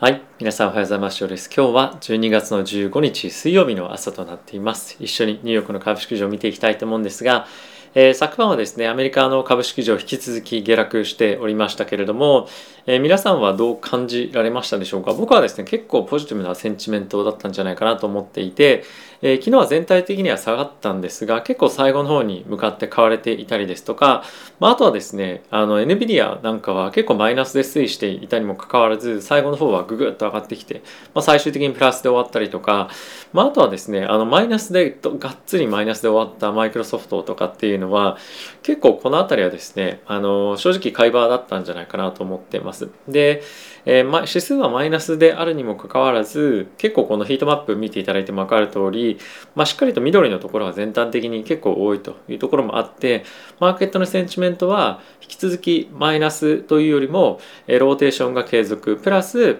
はい。皆さんおはようございます。しょうです。今日は12月の15日水曜日の朝となっています。一緒にニューヨークの株式市場を見ていきたいと思うんですが、えー、昨晩はですね、アメリカの株式市場引き続き下落しておりましたけれども、えー、皆さんはどう感じられましたでしょうか？僕はですね、結構ポジティブなセンチメントだったんじゃないかなと思っていて、えー、昨日は全体的には下がったんですが、結構最後の方に向かって買われていたりですとか、まあ、あとはですね、あの NVIDIA なんかは結構マイナスで推移していたにもかかわらず、最後の方はぐぐっと上がってきて、まあ、最終的にプラスで終わったりとか、まあ、あとはですね、あのマイナスでがっつりマイナスで終わったマイクロソフトとかっていうのは、結構この辺りはですねあの正直買い場だったんじゃないかなと思ってます。で、えー、ま、指数はマイナスであるにもかかわらず結構このヒートマップ見ていただいても分かる通り、まあ、しっかりと緑のところは全体的に結構多いというところもあってマーケットのセンチメントは引き続きマイナスというよりも、ローテーションが継続プラス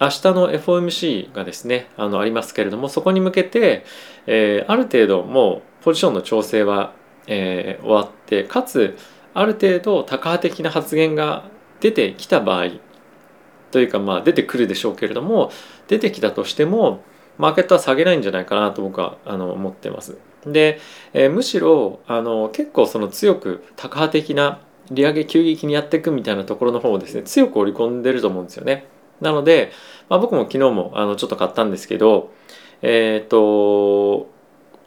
明日の FOMC がですねあのありますけれどもそこに向けて、えー、ある程度もうポジションの調整はえー、終わってかつある程度タカ派的な発言が出てきた場合というかまあ出てくるでしょうけれども出てきたとしてもマーケットは下げないんじゃないかなと僕はあの思ってます。で、えー、むしろあの結構その強くタカ派的な利上げ急激にやっていくみたいなところの方をですね強く織り込んでると思うんですよね。なので、まあ、僕も昨日もあのちょっと買ったんですけどえっ、ー、と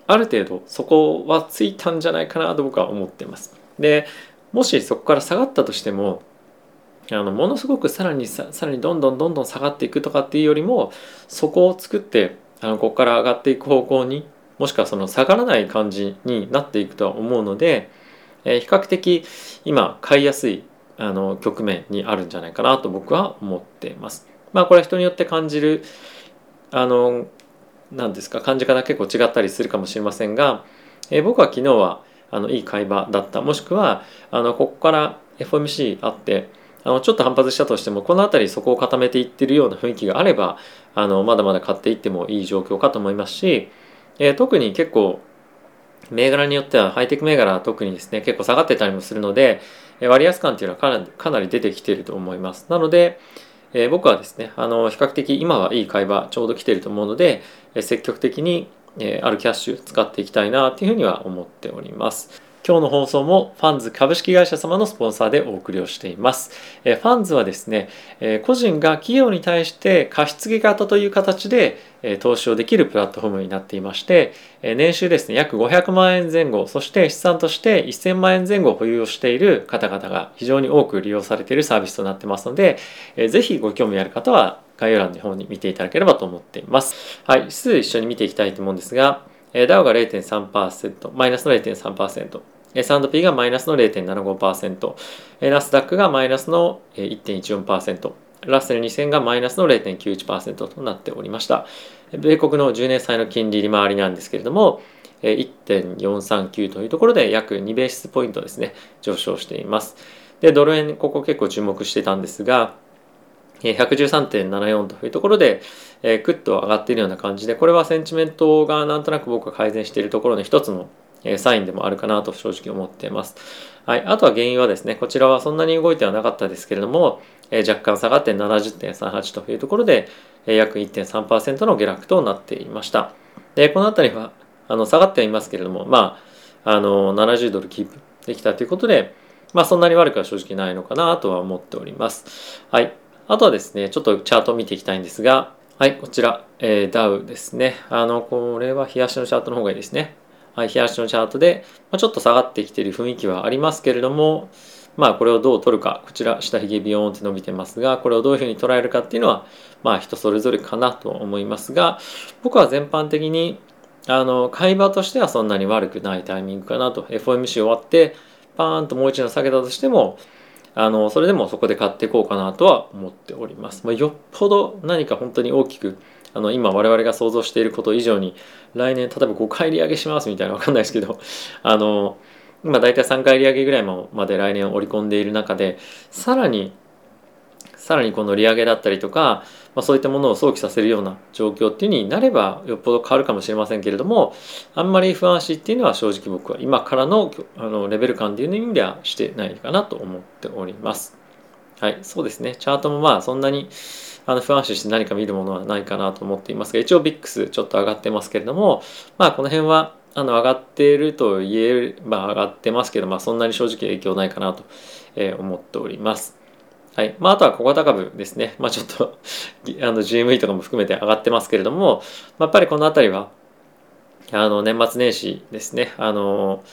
ある程度そこはついたんじゃないかなと僕は思ってます。でもしそこから下がったとしてもあのものすごくさらにさらにどんどんどんどん下がっていくとかっていうよりもそこを作ってあのここから上がっていく方向にもしくはその下がらない感じになっていくとは思うので、えー、比較的今買いやすいあの局面にあるんじゃないかなと僕は思っています。まあこれは人によって感じるあの何ですか？感じ方結構違ったりするかもしれませんが、えー、僕は昨日はあのいい会話だった。もしくはあのここから FOMC あってあのちょっと反発したとしてもこの辺りそこを固めていってるような雰囲気があればあのまだまだ買っていってもいい状況かと思いますし、えー、特に結構銘柄によってはハイテク銘柄は特にですね結構下がってたりもするので割安感っていうのはかなりかなり出てきていると思います。なので、えー、僕はですねあの比較的今はいい会話ちょうど来ていると思うので、積極的に、あるキャッシュ使っていきたいなというふうには思っております。今日の放送もファンズ株式会社様のスポンサーでお送りをしています。えファンズはですね、え個人が企業に対して貸付型という形で、え投資をできるプラットフォームになっていまして、え年収ですね、約500万円前後、そして資産として1000万円前後保有をしている方々が非常に多く利用されているサービスとなってますので、えー、ぜひご興味ある方は概要欄の方に見ていただければと思っています。はい、指数一緒に見ていきたいと思うんですが、ダウが0.3%、マイナスの0.3%、S&P がマイナスの0.75%、ナスダックがマイナスの1.14%、ラッセル2000がマイナスの0.91%となっておりました。米国の10年債の金利利回りなんですけれども、1.439というところで約2ベースポイントですね、上昇しています。で、ドル円、ここ結構注目してたんですが、113.74というところで、えー、クッと上がっているような感じで、これはセンチメントがなんとなく僕が改善しているところの一つのえサインでもあるかなと正直思っています。はい。あとは原因はですね、こちらはそんなに動いてはなかったですけれども、え若干下がって70.38というところで、え約1.3%の下落となっていました。で、この辺りは、あの、下がってはいますけれども、まあ、あの、70ドルキープできたということで、まあ、そんなに悪くは正直ないのかなとは思っております。はい。あとはですね、ちょっとチャートを見ていきたいんですが、はい、こちら、えー、ダウですね。あの、これは冷やしのチャートの方がいいですね。はい、日足のチャートで、まあ、ちょっと下がってきている雰囲気はありますけれども、まあこれをどう取るか、こちら下髭ビヨーンって伸びてますが、これをどういうふうに捉えるかっていうのは、まあ人それぞれかなと思いますが、僕は全般的に、あの、買い場としてはそんなに悪くないタイミングかなと。FOMC 終わって、パーンともう一度下げたとしても、あの、それでもそこで買っていこうかなとは思っております。まあ、よっぽど何か本当に大きくあの今我々が想像していること以上に来年例えば5回利上げしますみたいなわかんないですけど あの今大体3回利上げぐらいまで来年を織り込んでいる中でさらにさらにこの利上げだったりとか、まあ、そういったものを想起させるような状況っていうになればよっぽど変わるかもしれませんけれどもあんまり不安視っていうのは正直僕は今からのあのレベル感っていう意味ではしてないかなと思っております。はい、そうですね。チャートもまあそんなにあの不安視して何か見るものはないかなと思っていますが一応 VIX ちょっと上がってますけれどもまあこの辺はあの上がっていると言えば上がってますけど、まあ、そんなに正直影響ないかなと思っております。はいまあ、あとは小型株ですね、まあ、ちょっと あの GME とかも含めて上がってますけれども、やっぱりこの辺りはあの年末年始ですねあの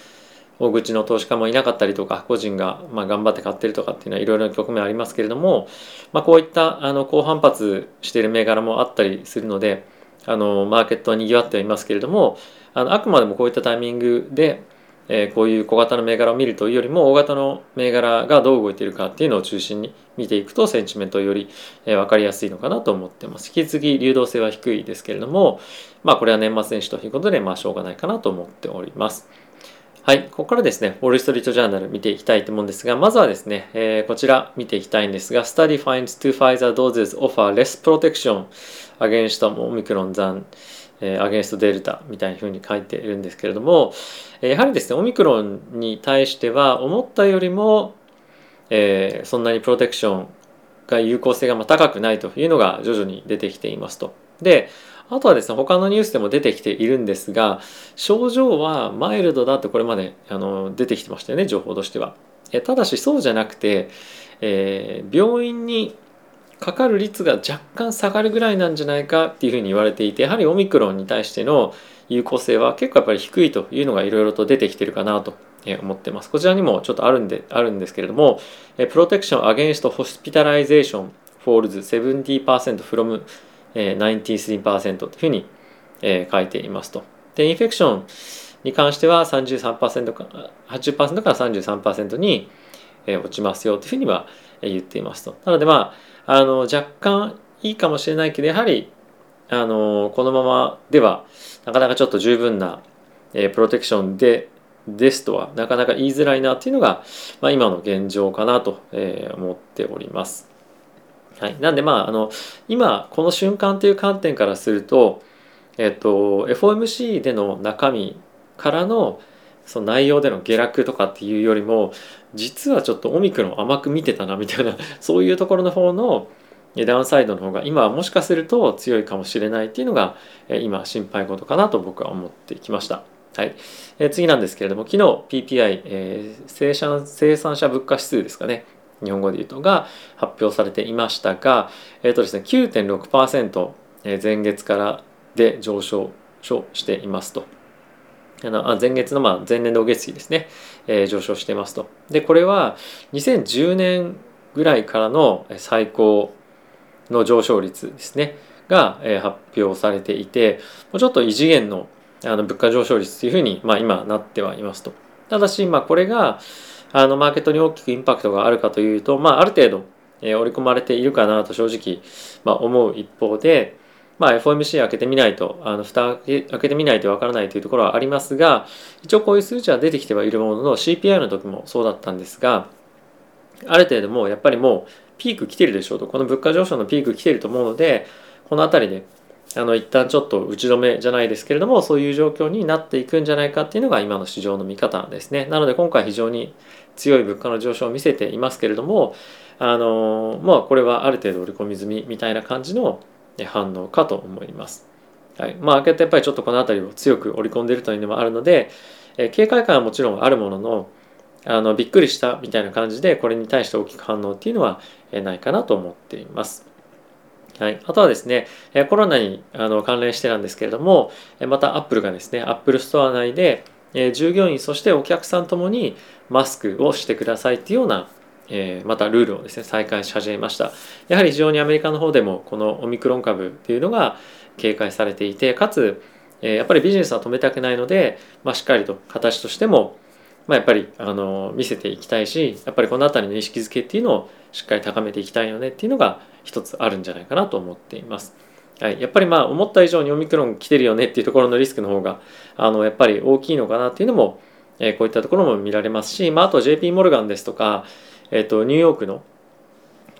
大口の投資家もいなかったりとか個人がま頑張って買ってるとかっていうのはいろいろな局面ありますけれども、まあ、こういったあの高反発している銘柄もあったりするのであのマーケットはにぎわってはいますけれどもあのあくまでもこういったタイミングで、えー、こういう小型の銘柄を見るというよりも大型の銘柄がどう動いているかっていうのを中心に見ていくとセンチメントより、えー、分かりやすいのかなと思ってます。引き続き流動性は低いですけれども、まあこれは年末年始ということで、まあしょうがないかなと思っております。はい、ここからですね、ウォール・ストリート・ジャーナル見ていきたいと思うんですが、まずはですね、えー、こちら見ていきたいんですが、Study finds two Pfizer doses offer less protection against Omicron than えー、アゲンストデルタみたいな風に書いているんですけれども、やはりですね、オミクロンに対しては思ったよりも、えー、そんなにプロテクションが有効性が高くないというのが徐々に出てきていますと。で、あとはですね、他のニュースでも出てきているんですが、症状はマイルドだとこれまであの出てきてましたよね、情報としては。えただしそうじゃなくて、えー、病院にかかる率が若干下がるぐらいなんじゃないかっていうふうに言われていてやはりオミクロンに対しての有効性は結構やっぱり低いというのがいろいろと出てきてるかなと思ってます。こちらにもちょっとあるんであるんですけれども、プロテクションアゲンストホスピタライゼーションフォールズ70% from 93%というふうに書いていますと。で、 infection に関しては33%か80%から33%に落ちますよというふうには言っていますと。なのでまああの若干いいかもしれないけどやはりあのこのままではなかなかちょっと十分な、えー、プロテクションでですとはなかなか言いづらいなっていうのが、まあ、今の現状かなと、えー、思っております。はい、なんでまああの今この瞬間という観点からすると、えっと、FOMC での中身からのその内容での下落とかっていうよりも実はちょっとオミクロン甘く見てたなみたいな そういうところの方のダウンサイドの方が今はもしかすると強いかもしれないっていうのが今心配事かなと僕は思ってきました。はい、え次なんですけれども昨日 PPI、えー、生産生産者物価指数ですかね。日本語で言うとが発表されていましたが、えーとですね、9.6%前月からで上昇していますと。あの前月のまあ前年同月比ですね、えー、上昇していますと。で、これは2010年ぐらいからの最高の上昇率ですね、が、えー、発表されていて、もうちょっと異次元のあの物価上昇率というふうに、まあ、今なってはいますと。ただし、まあ、これがあのマーケットに大きくインパクトがあるかというと、まあ、ある程度、えー、織り込まれているかなと正直、まあ、思う一方で、まあ、FOMC 開けてみないと、あの蓋開けてみないとわからないというところはありますが、一応こういう数値は出てきてはいるものの CPI の時もそうだったんですが、ある程度もうやっぱりもうピーク来てるでしょうと、この物価上昇のピーク来てると思うので、この辺りで、あの一旦ちょっと打ち止めじゃないですけれども、そういう状況になっていくんじゃないかっていうのが今の市場の見方ですね。なので今回非常に強い物価の上昇を見せていますけれども、あのまあこれはある程度織り込み済みみたいな感じの反応かと思います。はいまあ、開けてやっぱりちょっとこの辺りを強く織り込んでいるというのもあるので、え、警戒感はもちろんあるもののあのびっくりしたみたいな感じでこれに対して大きく反応っていうのはないかなと思っています。はい、あとはですね、コロナにあの関連してなんですけれども、またアップルがですね、アップルストア内でえ従業員そしてお客さんともにマスクをしてくださいっていうようなえ、またルールをですね再開し始めましたやはり非常にアメリカの方でもこのオミクロン株っていうのが警戒されていてかつ、え、やっぱりビジネスは止めたくないので、まあ、しっかりと形としても、まあ、やっぱりあの見せていきたいしやっぱりこの辺りの意識づけっていうのをしっかり高めていきたいよねっていうのが一つあるんじゃないかなと思っています。はい、やっぱりまあ思った以上にオミクロン来てるよねっていうところのリスクの方があのやっぱり大きいのかなっていうのも、えー、こういったところも見られますし、まあ、あと JP モルガンですとかえーと、ニューヨークの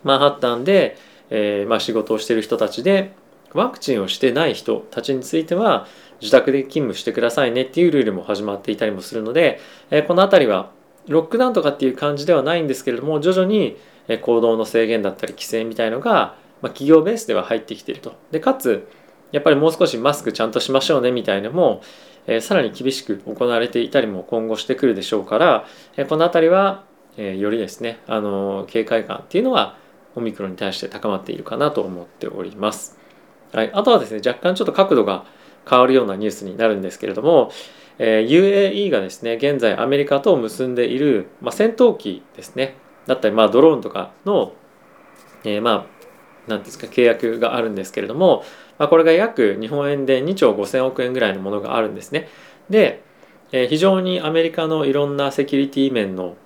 マンハッタンで、えーまあ、仕事をしてる人たちでワクチンをしてない人たちについては自宅で勤務してくださいねっていうルールも始まっていたりもするので、えー、この辺りはロックダウンとかっていう感じではないんですけれども徐々に行動の制限だったり規制みたいのがまあ、企業ベースでは入ってきていると。でかつやっぱりもう少しマスクちゃんとしましょうねみたいなのも、えー、さらに厳しく行われていたりも今後してくるでしょうから、えー、この辺りは、えー、よりですね、あの警戒感っていうのはオミクロンに対して高まっているかなと思っております。はい、あとはですね若干ちょっと角度が変わるようなニュースになるんですけれども、え、UAE がですね現在アメリカと結んでいる、まあ、戦闘機ですね。だったり、まあ、ドローンとかの、え、まあ何ですか契約があるんですけれども、まあ、これが約日本円で2兆5,000億円ぐらいのものがあるんですね。で、えー、非常にアメリカのいろんなセキュリティ面の、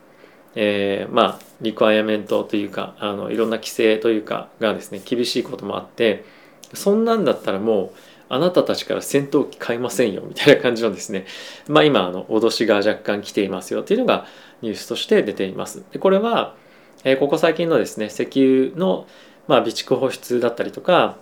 えー、まあリクワイアメントというかあのいろんな規制というかがですね厳しいこともあってそんなんだったらもうあなたたちから戦闘機買いませんよみたいな感じのですねまあ今あの脅しが若干来ていますよっていうのがニュースとして出ています。でこれは、えー、ここ最近のですね石油の、まあ、備蓄放出だったりとか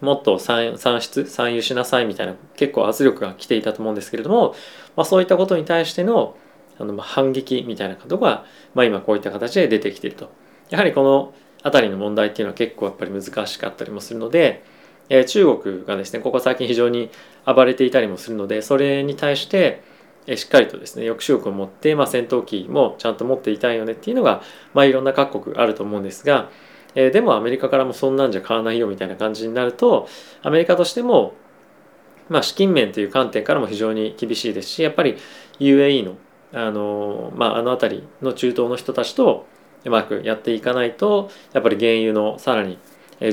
もっと産出産油しなさいみたいな結構圧力が来ていたと思うんですけれども、まあ、そういったことに対してのあの反撃みたいなことが、まあ、今こういった形で出てきていると。やはりこの辺りの問題っていうのは結構やっぱり難しかったりもするので、えー、中国がですねここ最近非常に暴れていたりもするのでそれに対してしっかりとですね抑止力を持って、まあ、戦闘機もちゃんと持っていたいよねっていうのが、まあ、いろんな各国あると思うんですが、えー、でもアメリカからもそんなんじゃ買わないよみたいな感じになるとアメリカとしても、まあ、資金面という観点からも非常に厳しいですしやっぱり UAE のあの,、まあ、あの辺りの中東の人たちとうまくやっていかないとやっぱり原油のさらに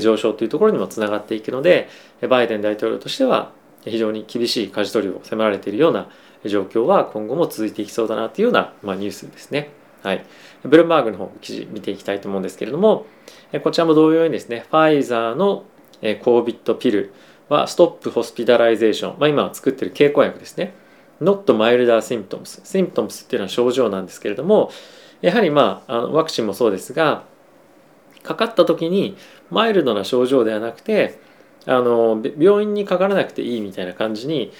上昇というところにもつながっていくのでバイデン大統領としては非常に厳しい舵取りを迫られているような状況は今後も続いていきそうだなというような、まあ、ニュースですね。はい、ブルームバーグの方記事見ていきたいと思うんですけれどもこちらも同様にですねファイザーの COVID ピルはストップホスピタライゼーション、まあ、今作ってる経口薬ですね Not milder symptoms symptoms っていうのは症状なんですけれどもやはりまああのワクチンもそうですがかかった時にマイルドな症状ではなくてあの病院にかからなくていいみたいな感じに、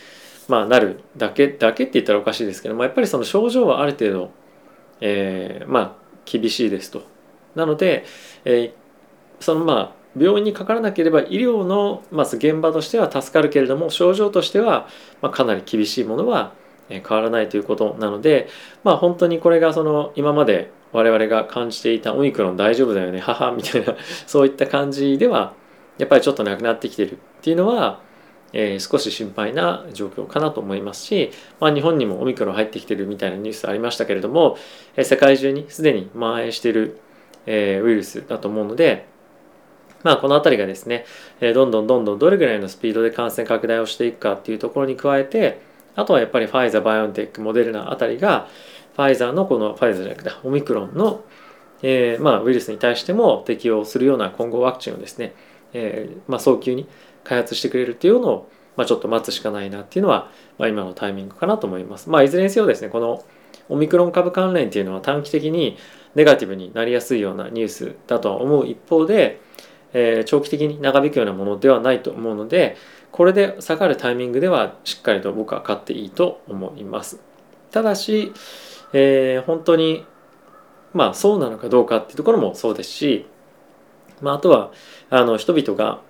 まあ、なるだけだけって言ったらおかしいですけどもやっぱりその症状はある程度、えー、まあ厳しいですと。なので、えー、そのまあ病院にかからなければ医療のまず現場としては助かるけれども症状としてはまかなり厳しいものは変わらないということなのでまあ本当にこれがその今まで我々が感じていたオミクロン大丈夫だよね母みたいな そういった感じではやっぱりちょっとなくなってきてるっていうのは、えー、少し心配な状況かなと思いますし、まあ、日本にもオミクロン入ってきてるみたいなニュースありましたけれども、えー、世界中にすでに蔓延している、えー、ウイルスだと思うのでまあこの辺りがですね、どんどんどんどんどれぐらいのスピードで感染拡大をしていくかっていうところに加えてあとはやっぱりファイザーバイオンテックモデルナあたりがファイザーのこのファイザーじゃなくてオミクロンの、えー、まあ、ウイルスに対しても適用するような今後ワクチンをですね、えー、まあ、早急に開発してくれるっていうのを、まあ、ちょっと待つしかないなっていうのは、まあ、今のタイミングかなと思います。まあ、いずれにせよですねこのオミクロン株関連っていうのは短期的にネガティブになりやすいようなニュースだとは思う一方で、えー、長期的に長引くようなものではないと思うのでこれで下がるタイミングではしっかりと僕は買っていいと思います。ただし、えー、本当にまあそうなのかどうかっていうところもそうですし、まあ、あとはあの人々が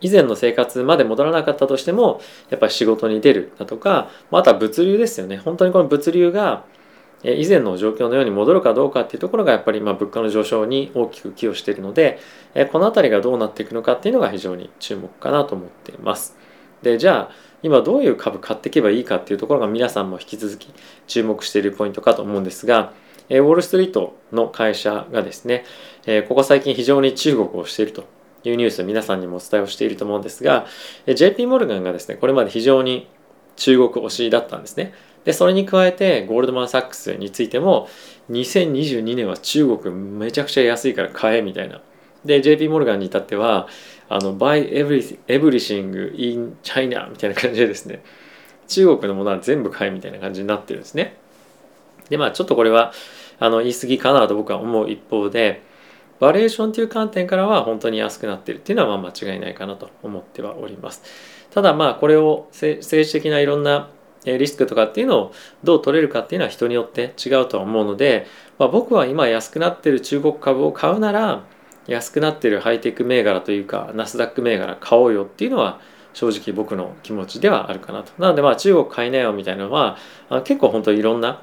以前の生活まで戻らなかったとしてもやっぱり仕事に出るだとかあとは物流ですよね本当にこの物流が以前の状況のように戻るかどうかっていうところがやっぱりま物価の上昇に大きく寄与しているのでこの辺りがどうなっていくのかっていうのが非常に注目かなと思っています。でじゃあ今どういう株買っていけばいいかっていうところが皆さんも引き続き注目しているポイントかと思うんですがウォール・ストリートの会社がですねここ最近非常に中国をしているというニュースを皆さんにもお伝えをしていると思うんですが JP モルガンがですねこれまで非常に中国推しだったんですねでそれに加えてゴールドマン・サックスについても2022年は中国めちゃくちゃ安いから買えみたいな。で JP モルガンに至ってはあの Buy everything in China みたいな感じでですね中国のものは全部買えみたいな感じになってるんですね。でまあちょっとこれはあの言い過ぎかなと僕は思う一方でバリエーションという観点からは本当に安くなってるっていうのはまあ間違いないかなと思ってはおります。ただまあこれを政治的ないろんなリスクとかっていうのをどう取れるかっていうのは人によって違うとは思うので、まあ、僕は今安くなってる中国株を買うなら安くなってるハイテク銘柄というかナスダック銘柄買おうよっていうのは正直僕の気持ちではあるかなと。なのでまあ中国買いなよみたいなのは結構本当いろんな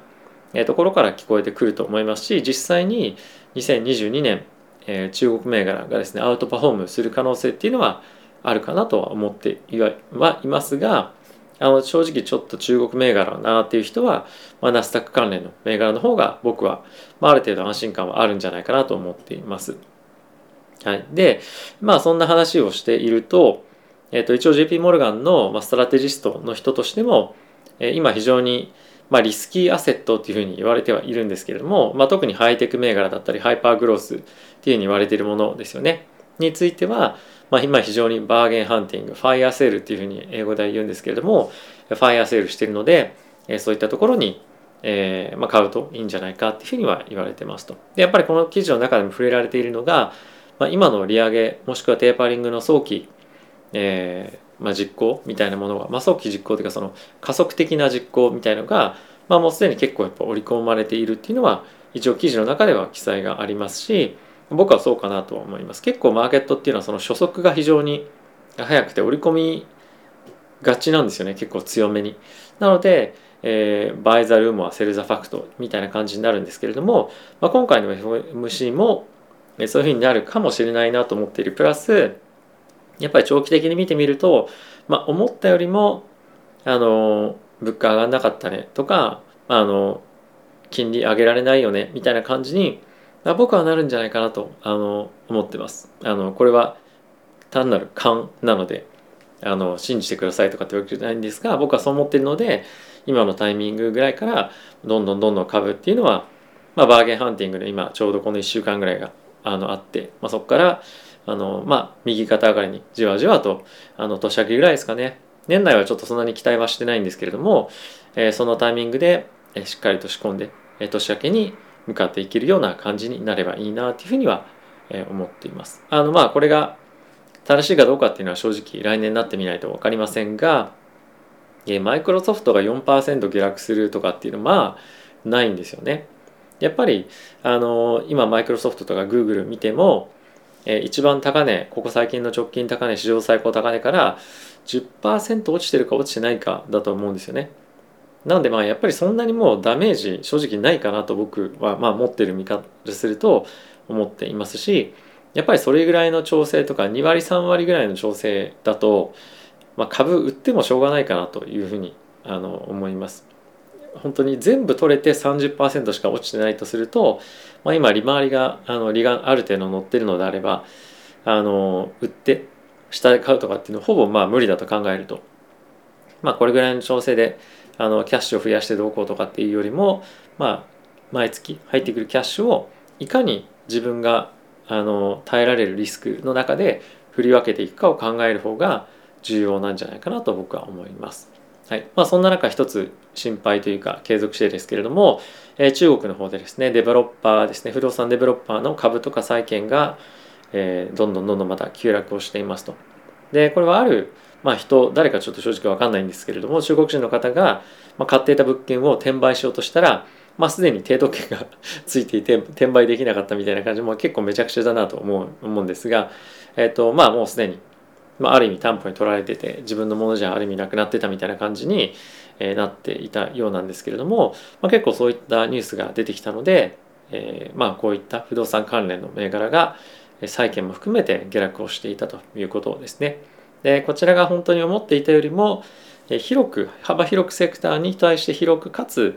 ところから聞こえてくると思いますし実際に2022年中国銘柄がですねアウトパフォームする可能性っていうのはあるかなとは思ってはいますがあの正直ちょっと中国銘柄なっていう人は、まあ、ナスダック関連の銘柄の方が僕は、まあ、ある程度安心感はあるんじゃないかなと思っています。はい、でまあそんな話をしていると,、えー、と一応 JP モルガンの、まあ、ストラテジストの人としても、えー、今非常にまあ、 risky asset っていうふうに言われてはいるんですけれども、まあ、特にハイテク銘柄だったり hyper growth っていうふうに言われているものですよねについては、まあ、今非常に bargain hunting fire sale っていうふうに英語で言うんですけれども fire sale しているのでそういったところにえまあ、買うといいんじゃないかっていうふうには言われてますと。でやっぱりこの記事の中でも触れられているのが、まあ、今の利上げもしくはテーパリングの早期、えーまあ、実行みたいなものが、まあ、早期実行というかその加速的な実行みたいなのが、まあ、もうすでに結構やっぱ織り込まれているっていうのは一応記事の中では記載がありますし僕はそうかなと思います。結構マーケットっていうのはその初速が非常に早くて織り込みがちなんですよね結構強めに。なので、えー、バイザルームはセルザファクトみたいな感じになるんですけれども、まあ、今回の FMC もそういうふうになるかもしれないなと思っているプラスやっぱり長期的に見てみると、まあ、思ったよりもあの物価上がんなかったねとかあの金利上げられないよねみたいな感じに僕はなるんじゃないかなとあの思ってます。あのこれは単なる勘なのであの信じてくださいとかってわけじゃないんですが僕はそう思ってるので今のタイミングぐらいからどんどんどんどん株っていうのは、まあ、バーゲンハンティングで今ちょうどこの1週間ぐらいがあのあって、まあ、そこからあの、まあ、右肩上がりにじわじわとあの年明けぐらいですかね年内はちょっとそんなに期待はしてないんですけれども、えー、そのタイミングで、しっかりと仕込んで、え年明けに向かっていけるような感じになればいいなというふうには、え思っています。あのまあこれが正しいかどうかっていうのは正直来年になってみないと分かりませんがマイクロソフトが4%下落するとかっていうのはまあないんですよね。やっぱりあの今マイクロソフトとかグーグル見てもえ一番高値ここ最近の直近高値史上最高高値から10%落ちてるか落ちてないかだと思うんですよね。なのでまあやっぱりそんなにもうダメージ正直ないかなと僕はまあ持ってる見方すると思っていますしやっぱりそれぐらいの調整とか2割3割ぐらいの調整だと、まあ、株売ってもしょうがないかなというふうにあの思います。本当に全部取れて30%しか落ちてないとすると、まあ、今利回りがあの利がある程度乗ってるのであればあの売って下で買うとかっていうのはほぼまあ無理だと考えると、まあ、これぐらいの調整であのキャッシュを増やしてどうこうとかっていうよりも、まあ、毎月入ってくるキャッシュをいかに自分があの耐えられるリスクの中で振り分けていくかを考える方が重要なんじゃないかなと僕は思います。はいまあ、そんな中一つ心配というか継続してですけれども、えー、中国の方でですねデベロッパーですね不動産デベロッパーの株とか債券が、えー、どんどんどんどんまた急落をしていますと。でこれはある、まあ、人誰かちょっと正直分かんないんですけれども中国人の方が、買っていた物件を転売しようとしたらまあ、すでに抵当権が ついていて転売できなかったみたいな感じも結構めちゃくちゃだなと思う思うんですが、えーとまあ、もうすでに、まあ、ある意味担保に取られてて自分のものじゃある意味なくなってたみたいな感じに、えー、なっていたようなんですけれども、まあ、結構そういったニュースが出てきたので、えー、まあこういった不動産関連の銘柄が債券も含めて下落をしていたということですね。でこちらが本当に思っていたよりも広く幅広くセクターに対して広くかつ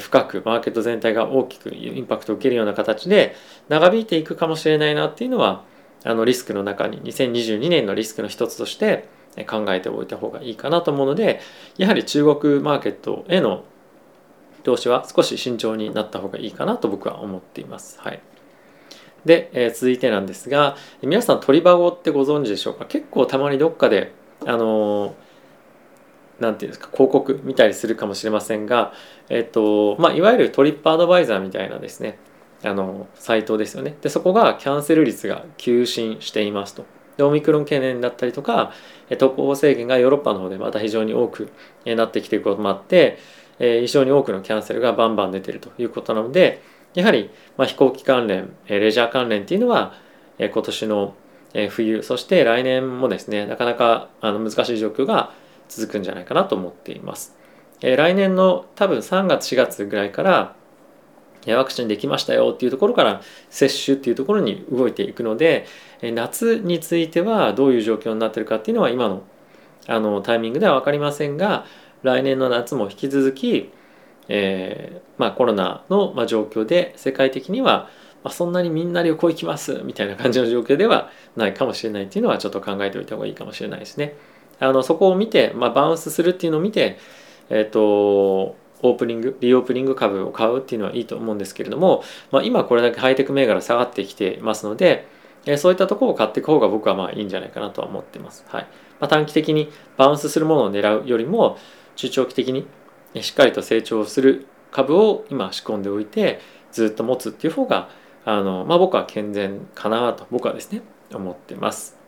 深くマーケット全体が大きくインパクトを受けるような形で長引いていくかもしれないなっていうのはあのリスクの中に2022年のリスクの一つとして考えておいた方がいいかなと思うのでやはり中国マーケットへの投資は少し慎重になった方がいいかなと僕は思っています。はい、で、えー、続いてなんですが皆さん鳥羽ってご存知でしょうか？結構たまにどっかであのーなんていうんですか広告見たりするかもしれませんが、えっとまあ、いわゆるトリップアドバイザーみたいなですねあのサイトですよね。でそこがキャンセル率が急進していますと。でオミクロン懸念だったりとか渡航制限がヨーロッパの方でまた非常に多くなってきていることもあって、え非常に多くのキャンセルがバンバン出てるということなのでやはり、まあ、飛行機関連レジャー関連っていうのはえ今年の冬そして来年もですねなかなかあの難しい状況が続くんじゃないかなと思っています。え来年の多分3月4月ぐらいからワクチンできましたよっていうところから接種っていうところに動いていくので夏についてはどういう状況になってるかっていうのは今のあのタイミングでは分かりませんが来年の夏も引き続き、えーまあ、コロナの、ま、状況で世界的には、ま、そんなにみんな旅行行きますみたいな感じの状況ではないかもしれないっていうのはちょっと考えておいた方がいいかもしれないですね。あのそこを見て、まあ、バウンスするっていうのを見て、え、ー、とオープニングリオープニング株を買うっていうのはいいと思うんですけれども、まあ、今これだけハイテク銘柄下がってきてますので、えそういったところを買っていく方が僕はまあいいんじゃないかなとは思ってます。はいまあ、短期的にバウンスするものを狙うよりも中長期的にしっかりと成長する株を今仕込んでおいてずっと持つっていう方があの、まあ、僕は健全かなと僕はですね思ってます。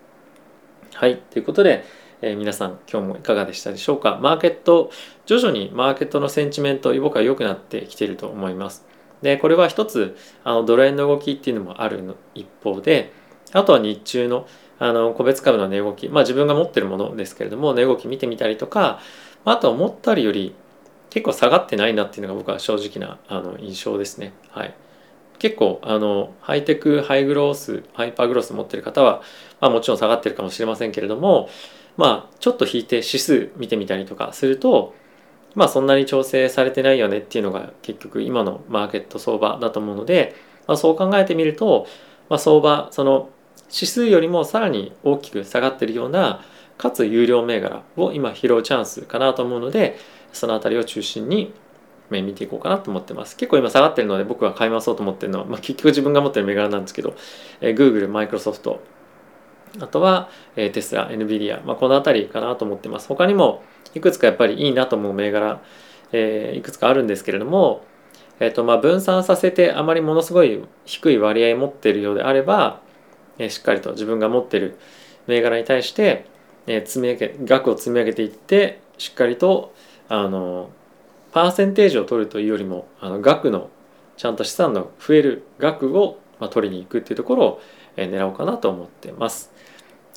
はい。ということでえー、皆さん今日もいかがでしたでしょうか？マーケット徐々にマーケットのセンチメント僕は良くなってきていると思います。でこれは一つあのドル円の動きっていうのもあるの一方であとは日中のあの個別株の値動き。まあ自分が持ってるものですけれども値動き見てみたりとかあとは思ったより結構下がってないなっていうのが僕は正直なあの印象ですね。はい。結構あのハイテクハイグロースハイパーグロース持ってる方は、まあ、もちろん下がってるかもしれませんけれどもまあちょっと引いて指数見てみたりとかするとまあそんなに調整されてないよねっていうのが結局今のマーケット相場だと思うので、まあ、そう考えてみると、まあ、相場その指数よりもさらに大きく下がってるようなかつ有料銘柄を今拾うチャンスかなと思うのでその辺りを中心に見ていこうかなと思ってます結構今下がってるので僕は買い回そうと思ってるのは、まあ、結局自分が持ってる銘柄なんですけど、えー、Google、Microsoft あとは、えー、テスラ、NVIDIA、まあ、この辺りかなと思ってます。他にもいくつかやっぱりいいなと思う銘柄、えー、いくつかあるんですけれども、えーとまあ、分散させてあまりものすごい低い割合持ってるようであれば、えー、しっかりと自分が持ってる銘柄に対して、えー、積み上げ額を積み上げていってしっかりとあのパーセンテージを取るというよりもあの額のちゃんと資産の増える額を、ま、取りに行くっていうところを、え、狙おうかなと思ってます。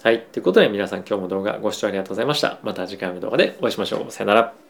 はい。ということで皆さん今日も動画ご視聴ありがとうございました。また次回の動画でお会いしましょう。さよなら。